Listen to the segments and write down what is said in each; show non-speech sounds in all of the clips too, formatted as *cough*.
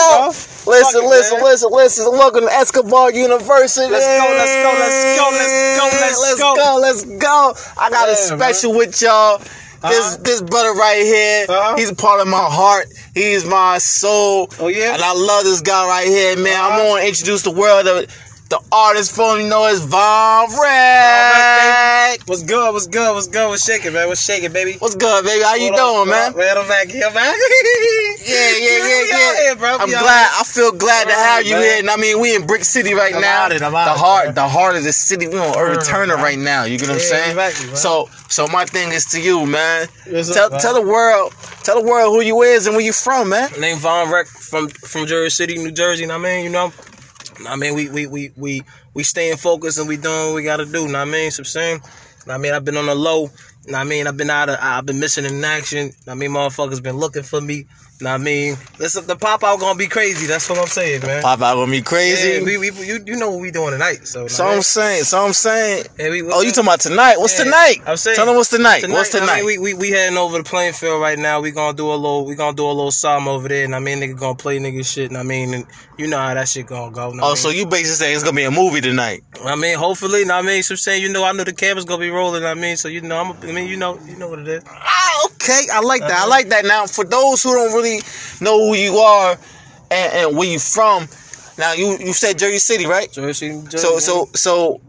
Fuck Listen, it, listen, man. listen, listen. Welcome to Escobar University. Let's go, let's go, let's go, let's go, let's let's go. go, let's go. I got a Yeah, special with y'all. This Uh-huh. this brother right here, Uh-huh. he's a part of my heart. He's my soul. Oh, yeah? And I love this guy right here, man. I'm Uh-huh. gonna introduce the world of the artist formerly known as Von Von Rec. What's good? What's good? What's good? What's shaking, man? What's shaking, baby? What's good, baby? How you doing, man? Man, I'm back here, man. Yeah, yeah, yeah, yeah. bro. I'm glad. I feel glad to have you here. And I mean, we in Brick City right now. the heart, the heart of the city. We on Alright, Turner right now. You get what I'm saying? So, so my thing is to you, man. Tell, tell the world, tell the world who you is and where you from, man. Name Von Rec from from Jersey City, New Jersey. Know what I mean, you know, I mean, we we we we we staying focused and we doing what we gotta do. Know I mean, so I'm saying. Know I mean, I've been on the low. I mean, I've been out of, I've been missing in action. I mean, motherfuckers been looking for me. I mean, listen, the pop out gonna be crazy. That's what I'm saying, man. Pop out gonna be crazy. Yeah, we, we, you, you know what we doing tonight, so. know so I I'm saying, so I'm saying. Yeah, we- Oh, you talking about tonight? What's Yeah, tonight? I'm saying- Tell them what's tonight. what's I tonight? mean, we, we we heading over the playing field right now. We gonna do a little. We gonna do a little something over there. And I mean, nigga gonna play nigga shit. And I mean, and you know how that shit gonna go. know oh, mean? so you basically saying it's gonna be a movie tonight? I mean, hopefully, know I mean, so I'm saying, you know, I know the camera's gonna be rolling. I mean, so you know, I'm. I mean, you know, you know what it is. Okay. I like that. I Uh-huh. like that. Now, for those who don't really know who you are and, and where you from, now you you said Jersey City, right? Jersey, Jersey, So so so,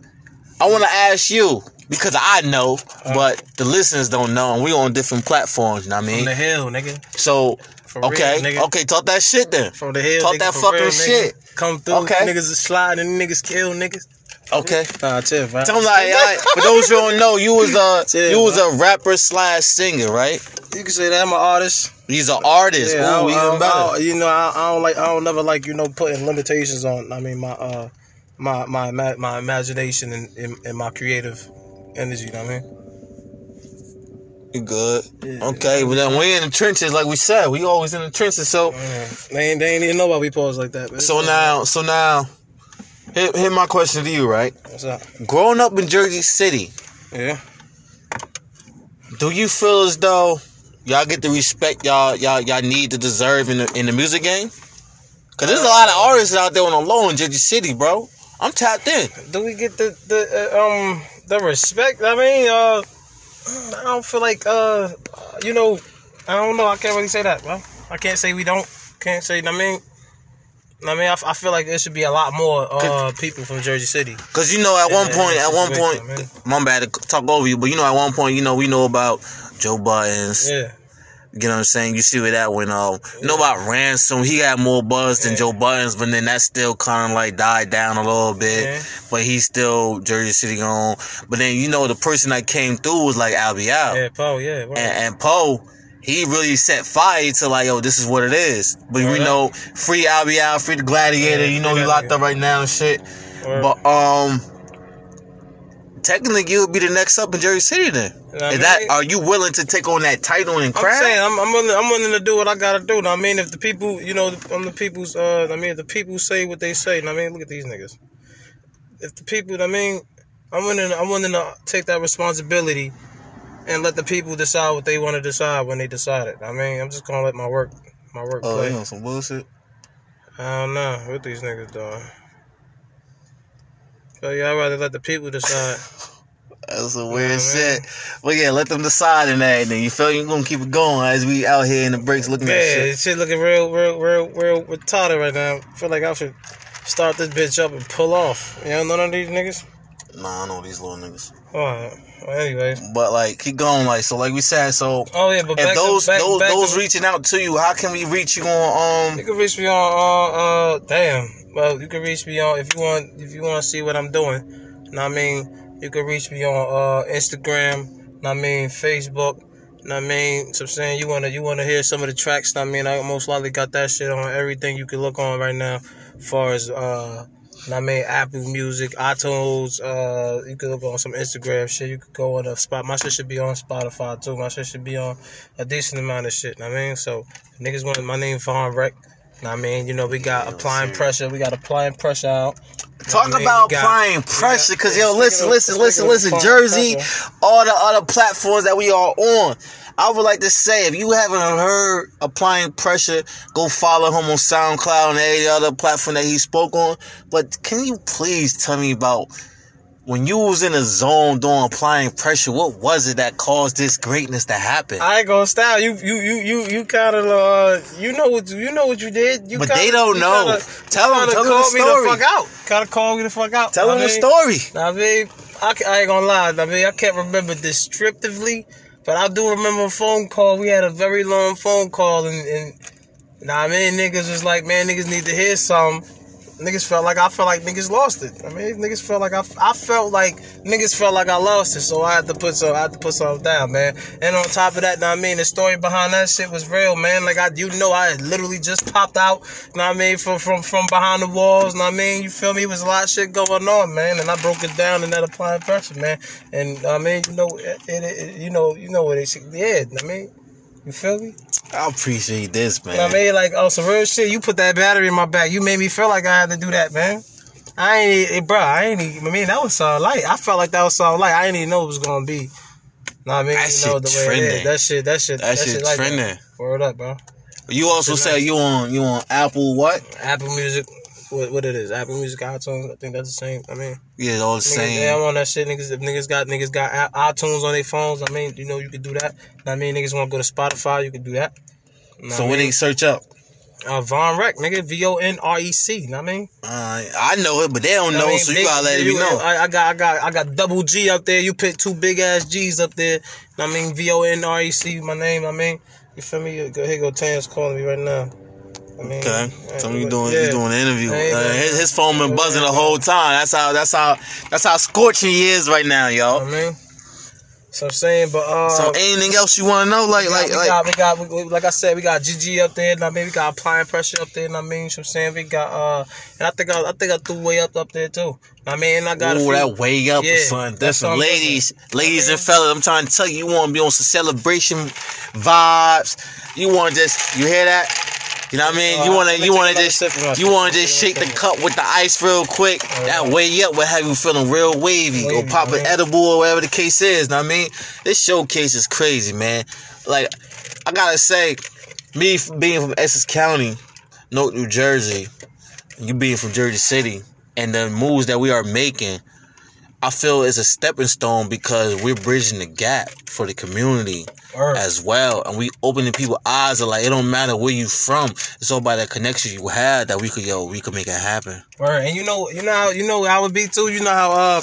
I want to ask you because I know, but the listeners don't know, and we on different platforms. You know what I from mean? the hill, nigga. So For real, okay, nigga. okay, talk that shit then. From the hill, Talk nigga, that fucking real, shit. Come through, Okay. niggas is sliding, niggas kill niggas. Okay. Nah, chill, bro. Tell them like, like, for those who don't know, you was a Chill, you was bro. a rapper slash singer, right? You can say that I'm an artist. He's an artist. Yeah, Ooh, even better. you know, I, I don't like, I don't never like, you know, putting limitations on. I mean, my, uh, my, my, my imagination and, and, and my creative energy. You know what I mean? You good? Yeah. Okay, but then we in the trenches, like we said, we always in the trenches. So, Yeah. They ain't, they ain't even know why we pause like that. Man. so now, so now, here, here my question to you, right? what's up? Growing up in Jersey City, Yeah. do you feel as though y'all get the respect y'all y'all y'all need to deserve in the in the music game? Cause there's a lot of artists out there on the low in Jersey City, bro. I'm tapped in. Do we get the the uh, um the respect? I mean, uh, I don't feel like uh, you know, I don't know. I can't really say that, bro. I can't say we don't. Can't say. I mean. I mean, I, f- I feel like there should be a lot more uh, people from Jersey City. Cause you know, at one point, at one point, my bad to talk over you, but you know, at one point, you know, we know about Joe Budden. Yeah. You know what I'm saying? You see where that went um you know about Ransom, he had more buzz than Yeah. Joe Budden, but then that still kinda like died down a little bit. Yeah. But he's still Jersey City on. But then you know the person that came through was like Albee Al. Yeah, Paul, yeah. word. And, and Poe, he really set fire to like, yo, this is what it is. But we Word know free Albee Al, free the gladiator, Yeah, you know he locked up right now and shit. But um technically you would be the next up in Jersey City then. You know what Is I that are you willing to take on that title and I'm saying I'm, I'm willing. I'm willing to do what I gotta do. what I mean, if the people, you know, I'm the people's. Uh, I mean, if the people say what they say. what I mean, look at these niggas. If the people, I mean, I'm willing. I'm willing to take that responsibility and let the people decide what they want to decide when they decide it. I mean, I'm just gonna let my work, my work Oh, play. you on some bullshit? I don't know what these niggas doing. So yeah, I'd rather let the people decide. *laughs* That's a weird Yeah, shit. But yeah, let them decide in that, and then you feel you're gonna keep it going as we out here in the breaks looking at Yeah, shit. this shit looking real, real, real, real retarded right now. I feel like I should start this bitch up and pull off. You know none of these niggas? Nah, I know these little niggas. Alright. Well, anyways. But like, keep going. Like, so like we said, so Oh yeah, but if those to, back, those back those to, reaching out to you, how can we reach you on you um? can reach me on uh uh damn. Well, you can reach me on if you want if you want to see what I'm doing. Know what I mean, you can reach me on uh Instagram. Know what I mean, Facebook. Know what I mean, so I'm saying you wanna you wanna hear some of the tracks. Know what I mean, I most likely got that shit on everything you can look on right now, as far as uh. Know what I mean, Apple Music, iTunes, uh, you can look on some Instagram shit. You could go on a spot. My shit should be on Spotify too. My shit should be on a decent amount of shit. I mean, so niggas want my name Von Rec. Know what I mean, you know, we got Yeah, applying serious. pressure. We got applying pressure out. Talk I mean, about got- applying pressure, got- cause yo, listen, of- listen, listen, listen, Jersey, pressure. all the other platforms that we are on. I would like to say, if you haven't heard applying pressure, go follow him on SoundCloud and any other platform that he spoke on. But can you please tell me about when you was in a zone doing applying pressure? What was it that caused this greatness to happen? I ain't gonna style you. You you you you kind of uh, you know what you know what you did. You but kinda, they don't know. Kinda, tell them. Tell them the called me story. the fuck out. Kind of call me the fuck out. Tell them the mean, story. I mean, I, I ain't gonna lie. I mean, I can't remember descriptively, but I do remember a phone call. We had a very long phone call, and, and nah, niggas was like, man, niggas need to hear something. Niggas felt like I felt like niggas lost it. I mean, niggas felt like I, I felt like niggas felt like I lost it, so I had to put some I had to put something down, man. And on top of that, know I mean, the story behind that shit was real, man. Like I, you know, I literally just popped out, know I mean, from from from behind the walls, know I mean. You feel me? It was a lot of shit going on, man, and I broke it down in that applying pressure, man. And I mean, you know, it, it, it you know, you know what they yeah, I mean. You feel me? I appreciate this, man. You know I mean? Like, oh, some real shit. You put that battery in my back. You made me feel like I had to do that, man. I ain't, eh, bro. I ain't. even- I mean, that was so light. I felt like that was so light. I didn't even know it was gonna be. Know what I mean? That you know shit the way it trending. That shit. That shit. That shit like trending. That. Word up, bro. You also Shit said nice. you on you on Apple what? Apple Music. What, what it is? Apple Music, iTunes. I think that's the same. I mean, Yeah, all the niggas, same. yeah, I'm on that shit. Niggas, if niggas got niggas got iTunes on their phones. I mean, you know, you could do that. Know I mean, niggas want to go to Spotify. You could do that. Know so what what they search up? Uh, Von Rec, nigga. V O N R E C. You know what I mean? Uh, I know it, but they don't know, I mean, so you big- gotta let me know. I, I got, I got, I got double G up there. You put two big ass G's up there. I mean, V O N R E C, my name. I mean, you feel me? Go here, go Tan's calling me right now. I mean, Okay, so you doing yeah. you doing an interview. Uh, his, his phone been buzzing the whole time. That's how that's how that's how scorching he is right now, I yo. mean, so I'm saying, but uh, So anything else you want to know? Like like like got, we got, we, like I said, we got GG up there. and I mean, we got applying pressure up there. and I mean, you know what I'm saying we got, uh, and I think I, I think I threw way up up there too. I mean, I got Ooh, that way up Yeah, something that's something Ladies, ladies I and fellas, I'm trying to tell you, you want to be on some celebration vibes. You want to just, you hear that? You know what I mean? You to, you want to just, you want to just shake the cup with the ice real quick. That way up will have you feeling real wavy. Or pop an edible or whatever the case is. You know what I mean? This showcase is crazy, man. Like, I gotta say, me being from Essex County, North New Jersey, you being from Jersey City, and the moves that we are making, I feel is a stepping stone because we're bridging the gap for the community Word. as well, and we opening people's eyes. Of like, it don't matter where you from; it's all about that connection you had that we could, yo, we could make it happen. Word. And you know, you know how you know how it be too. You know how uh,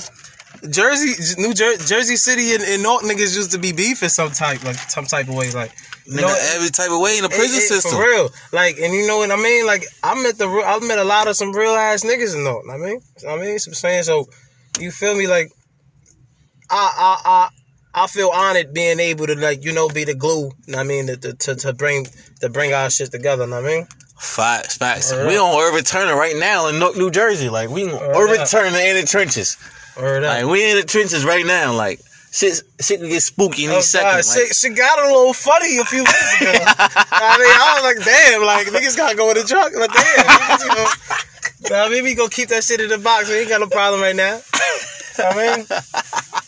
Jersey, New Jer- Jersey City, and, and North niggas used to be beefing some type, like some type of way, like. You Nigga, know, every type of way in the prison it- it- system. For real. Like, and you know what I mean? Like, I met the I met a lot of some real ass niggas in North. I mean, I mean, so I'm saying, so you feel me? Like, I, I, I, I feel honored being able to like, you know, be the glue. you I mean, to, to, to bring, to bring our shit together. you know what I mean, Facts, facts. Word we on Irvin Turner right now in New Jersey. Like we on Irvin up. Turner in the trenches. Up. Like we in the trenches right now. Like shit, shit can get spooky in Oh, these God, seconds. Like, she, she got a little funny a few minutes ago. *laughs* I mean, I was like, damn, like niggas gotta go in the truck. Like, damn, niggas, you know. Nah, maybe we gonna keep that shit in the box. We ain't got no problem right now. I mean,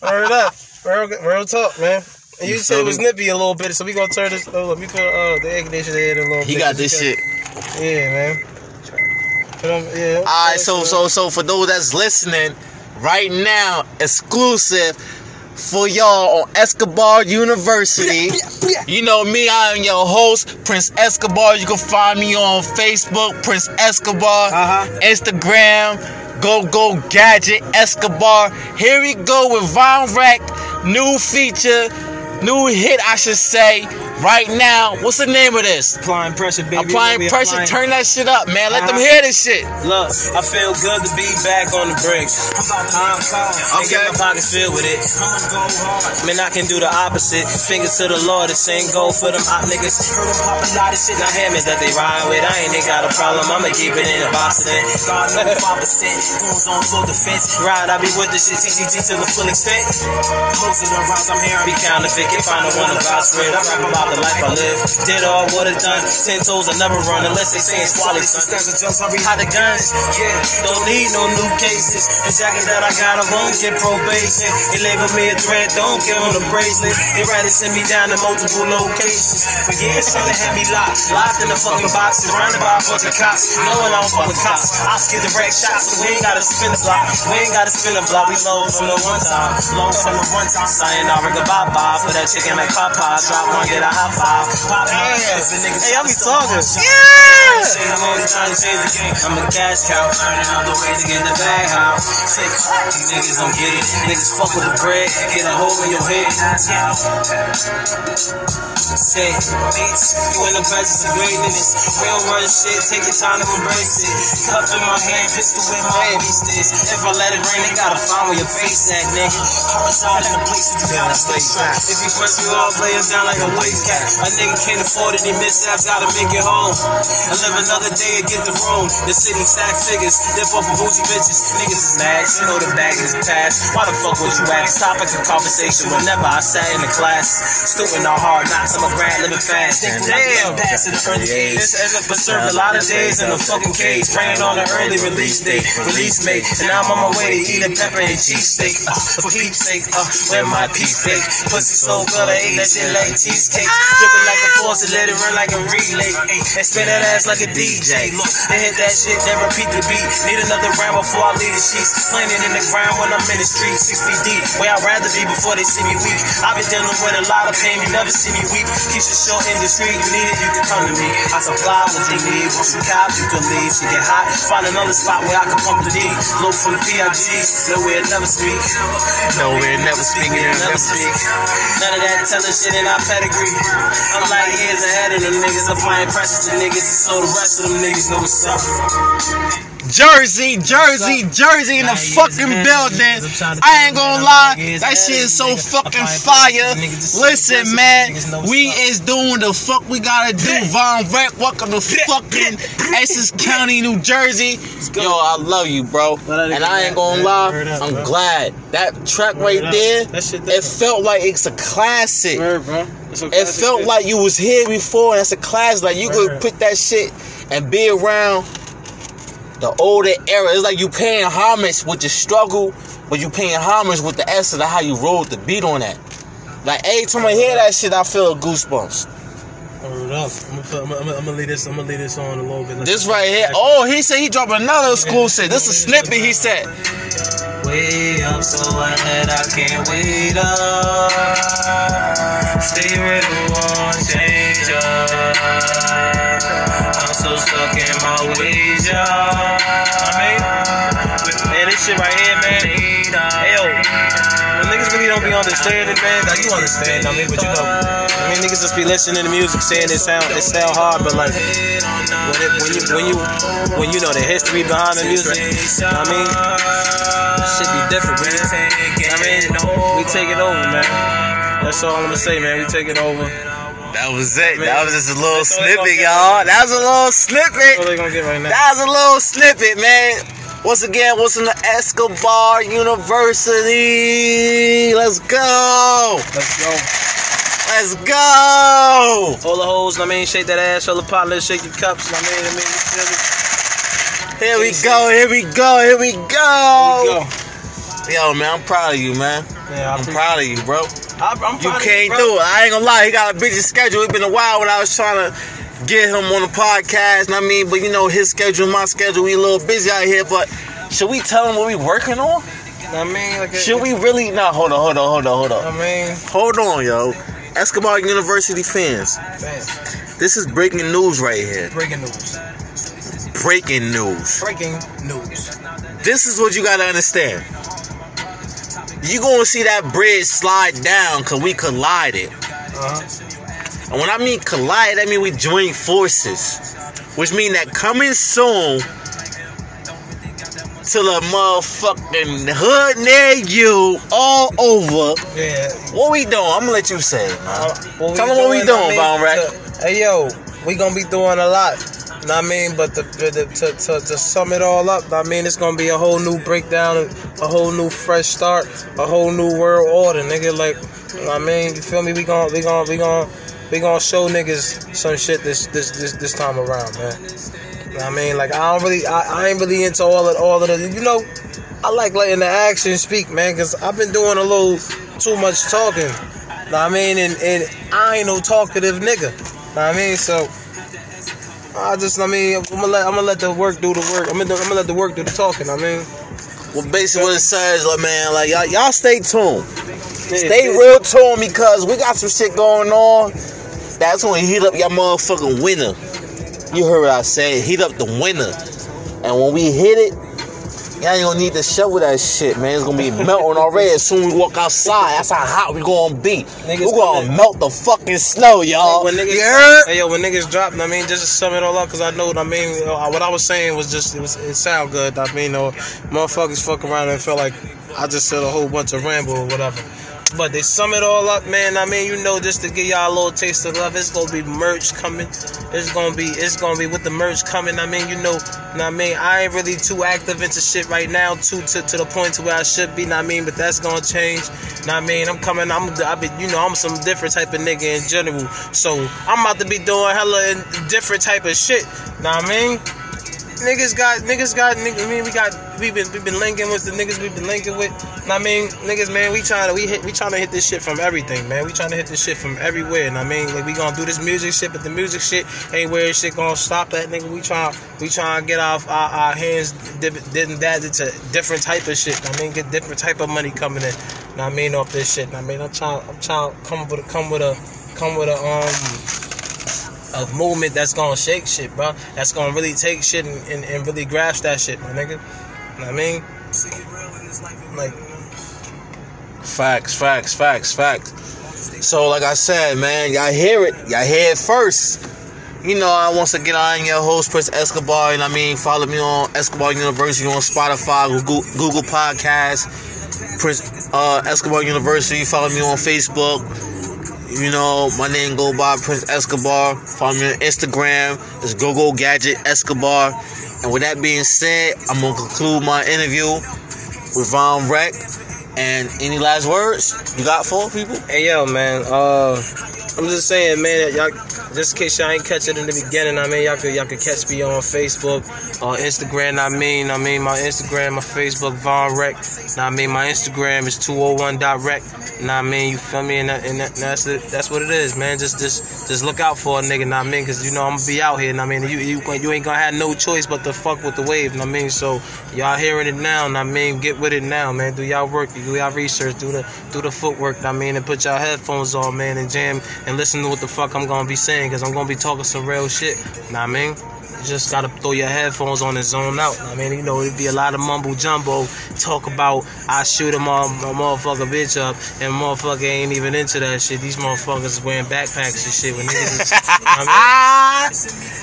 word up, real, real talk, man. And you, You said it was nippy a little bit, so we gonna turn this. Oh, let me put uh, the air conditioner in a little bit. he got this shit. Yeah, man. Yeah. All right, so so so for those that's listening, right now, exclusive for y'all on Escobar University. You know me, I am your host, Prince Escobar. You can find me on Facebook, Prince Escobar, Uh-huh. Instagram, Go Go Gadget Escobar. Here we go with Von Rec, new feature, new hit, I should say. Right now, what's the name of this? Applying pressure, baby. Applying pressure. applying- Turn that shit up, man. Let them Uh-huh. hear this shit. Look, I feel good to be back on the bricks. Huh? And get my pockets filled with it. Man, I can do the opposite. Fingers to the Lord, the same goal for them op niggas. Heard them pop a lot of shit. Now hammers that they ride with. I ain't ain't got a problem. I'ma keep it in the box then. God knows 5% goes on full defense. Ride, I be with the shit. TCG to the full extent. Most of the rounds I'm hearing be counterfeit. Can find the one about spread. I rap about the life I live. Did all what it done. Ten toes, I never run unless they say it's quality. Son. How the guns, yeah, don't need no new cases. The jacket that I got, I won't get probation. They label me a threat, don't give them the bracelet. They rather send me down to multiple locations. For years, trying to have me locked, locked in the fucking box, surrounded by a bunch of cops. Knowing I don't fuck with cops, I skip the direct shots, so we ain't gotta spin the block. We ain't gotta spin the block, we low from the one time, low from the one time. Sayonara, goodbye, bye. Bye for that chicken like Popeye, drop one, get a high five. Pop Hey, y'all be talking. Yeah! I'm a cash cow, earning all the way to get the bag out. These niggas don't get it. Niggas fuck with the bread, get a hole in your head. Say, bitch, you in the presence of greatness. We don't run shit, take your time to embrace it. Cup in my hand, pistol in my waist is. If I let it rain, they gotta find where your face at, nigga. Horizontal in the place that you gotta stay. If you press me off, lay us down like a wave cat. A nigga can't afford any mishaps, gotta make it home. I live another day and get the room. The city stack figures, dip off of bougie bitches. Niggas is mad, you know the bag is past. Why the fuck would you ask? Topic of conversation whenever I sat in the class. Student all hard knocks, I'm a grad living fast. Damn, pass it early age. But served a lot of days in a fucking cage. Praying on an early release date. Release mate. And now I'm on my way to eat a pepper and cheese steak. Uh, for peeps sake, uh, where my peace fake. Pussy so good, I ate that shit like cheesecake. Dripping like a faucet, let it run like a relay. And spin that ass like a DJ. Look, they hit that shit, then repeat the beat. Need another round before I leave the sheets. Planting in the ground when I'm in the street, six feet deep. Where I'd rather be before they see me weak. I've been dealing with a lot of pain, you never see me weak. Keeps it short in the street, you need it, you can come to me. I supply what they need. Once you cop, you can leave. She get hot, find another spot where I can pump the D. Low from the PIGs, nowhere never speak. Nowhere, never speaking, Never speak. None of that telling shit in our pedigree. I'm like years ahead of them niggas. Applying pressure to niggas, so the rest of them niggas know what's up. Jersey, Jersey, Jersey in the fucking building. I ain't gonna lie, that shit is so fucking fire. Listen, man, we is doing the fuck we gotta do. *laughs* Von Rec, welcome to *laughs* fucking Essex County, New Jersey. Yo, I love you, bro. And I ain't gonna lie, I'm glad. That track right there, it felt like it's a classic. It felt like you was here before, and it's a classic. Like you could put that shit and be around the older era. It's like you paying homage with the struggle, but you paying homage with the essence of how you rolled the beat on that. Like every time I hear that shit, I feel goosebumps. Word up. I'm gonna, I'm, gonna, I'm gonna leave this. I'm gonna leave this on a little bit. This right here. Oh, he said he dropped another exclusive. This is a snippet. He said. Way up so ahead, I can't wait up. Stay ready one change up. So stuck in my ways, y'all. I mean, man, this shit right here, man. Hey, yo, when niggas really don't be understanding, man. Like you understand, I mean, but you know, I mean, niggas just be listening to music, saying it sound it sound hard, but like when it, when you when you when you know the history behind the music, you know I mean, shit be different, man. I mean, we take it over, man. That's all I'm gonna say, man. We take it over. That was it. That was just a little snippet, y'all. That was a little snippet. all they gonna get right now. That was a little snippet, man. Once again, what's in the Escobar University? Let's go. Let's go. Let's go. All the hoes, I mean, shake that ass, all the pot, let's shake your cups, I mean, I mean? Here we go. Here we go. Here we Here we go. go. Yo, man, I'm proud of you, man. Yeah, I'm proud of you, bro. I, I'm You of came bro. through. I ain't gonna lie, he got a busy schedule. It's been a while when I was trying to get him on the podcast. I mean, but you know, his schedule, my schedule, we a little busy out here. But should we tell him what we working on? I mean, like, uh, Should we really? Nah, hold on, hold on, hold on, hold on. I mean, Hold on, yo. Escobar University fans, fans, this is breaking news right here. breaking news. Breaking news. Breaking news. This is what you gotta understand. You gonna see that bridge slide down cause we collided. Uh-huh. And when I mean collide, I mean we join forces. Which mean that coming soon to the motherfucking hood near you all over. Yeah. What we doing? I'm gonna let you say it, man. Uh, Tell 'em what we doing, I Rack. Hey, yo, we gonna be doing a lot. I mean, but the, the, to, to, to sum it all up, I mean, it's gonna be a whole new breakdown, a whole new fresh start, a whole new world order, nigga. Like, you know what I mean, you feel me? We gonna, we gonna, we gonna, we gonna show niggas some shit this this this this time around, man. You know what I mean, like I don't really, I, I ain't really into all of all of the, you know, I like letting the action speak, man, cause I've been doing a little too much talking. You know what I mean, and, and I ain't no talkative nigga. I mean, so I just, I mean, I'm gonna let, I'm gonna let the work do the work. I'm gonna, I'm gonna let the work do the talking. I mean, Well, basically what it says, like man, like y'all, y'all stay tuned. Stay real tuned because we got some shit going on. That's when we heat up your motherfucking winner. You heard what I said. Heat up the winner. And when we hit it, y'all ain't gonna need to shovel that shit, man. It's gonna be *laughs* melting already as soon as we walk outside. That's how hot we gonna be. Niggas we gonna coming. melt the fucking snow, y'all. when niggas, heard? hey yo, when niggas drop, I mean, just to sum it all up, cause I know, I mean, what I was saying was just, it, was, it sound good. I mean, you know, motherfuckers fuck around and feel like I just said a whole bunch of ramble or whatever. But they sum it all up, man. I mean, you know, just to give y'all a little taste of love, it's gonna be merch coming. It's gonna be, it's gonna be with the merch coming. I mean, you know, I mean, I ain't really too active into shit right now, too, to, to the point to where I should be. Know I mean, but that's gonna change. Know I mean, I'm coming. I'm, I be, you know, I'm some different type of nigga in general. So I'm about to be doing hella different type of shit. Know I mean? Niggas got niggas got niggas, I mean we got we been we been linking with the niggas we been linking with. What I mean niggas man we trying to we hit we trying to hit this shit from everything man. We trying to hit this shit from everywhere. And I mean like we gonna do this music shit, but the music shit ain't where shit gonna stop at nigga. We trying we trying to get off our, our hands didn't that into different type of shit. I mean get different type of money coming in. What I mean off this shit. What I mean I'm trying I'm trying come with a come with a come with a um a movement that's gonna shake shit, bro. That's gonna really take shit and, and, and really grasp that shit, my nigga. Know what I mean? Like, Facts, facts, facts, facts. So, like I said, man, y'all hear it. Y'all hear it first. You know, I once again, I am your host, Prince Escobar, and I mean, follow me on Escobar University on Spotify, Google, Google Podcasts, Prince uh, Escobar University. Follow me on Facebook. You know, my name go by Prince Escobar. Follow me on Instagram. It's Google Gadget Escobar. And with that being said, I'm gonna conclude my interview with Von Rec. And any last words you got for people? hey yo, man. Uh, I'm just saying, man. That y'all, just in case y'all ain't catch it in the beginning, I mean, y'all could y'all could catch me on Facebook, on Instagram. I mean, I mean, my Instagram, my Facebook, Von Rec. Now, I mean, my Instagram is 201.rec. Nah, I mean, you feel me? And, that, and that, that's it. That's what it is, man. Just, just, just look out for a nigga. Nah, I mean, cause you know I'm gonna be out here. Nah, I mean, you, you, you ain't gonna have no choice but to fuck with the wave. Nah, I mean, so y'all hearing it now. Nah, I mean, get with it now, man. Do y'all work, do y'all research, do the, do the footwork. Nah, I mean, and put y'all headphones on, man, and jam and listen to what the fuck I'm gonna be saying, cause I'm gonna be talking some real shit. Nah, I mean. You just gotta throw your headphones on and zone out. I mean, you know, it'd be a lot of mumble jumbo. Talk about I shoot a, mo- a motherfucker bitch up, and motherfucker ain't even into that shit. These motherfuckers is wearing backpacks and shit. When niggas, I mean,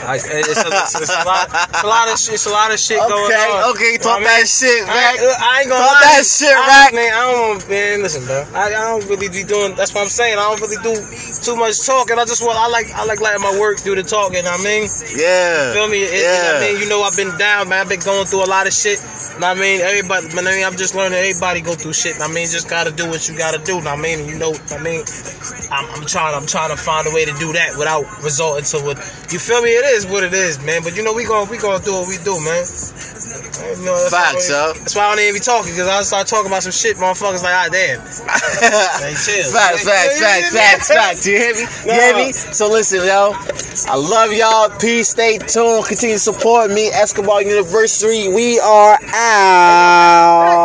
*laughs* like, it's, a, it's, it's a lot, it's a lot of shit. It's a lot of shit going Okay, on. okay, You know talk I mean? that shit, I man. I ain't gonna Talk lie. that shit, I? Man, I don't, man. Listen, bro. I, I don't really be doing. That's what I'm saying. I don't really do too much talking. I just want. I like. I like letting my work do the talking. I mean. Yeah. Feel me? It, it- yeah. I mean, you know, I've been down, man. I've been going through a lot of shit. Know what I mean, everybody. I mean, I'm just learning. Everybody go through shit. I mean, just gotta do what you gotta do. Know I mean, And you know, I mean, I'm, I'm trying. I'm trying to find a way to do that without resorting to what. You feel me? It is what it is, man. But you know, we gonna we gonna do what we do, man. You know, that's Facts, why, yo. That's why I don't even be talking because I start talking about some shit, motherfuckers like, ah, damn. *laughs* Hey, chill. Facts, facts, facts, facts, facts. You hear me? You hear me? So listen, yo. I love y'all. Peace. Stay tuned. Continue to support me. Escobar University. We are out.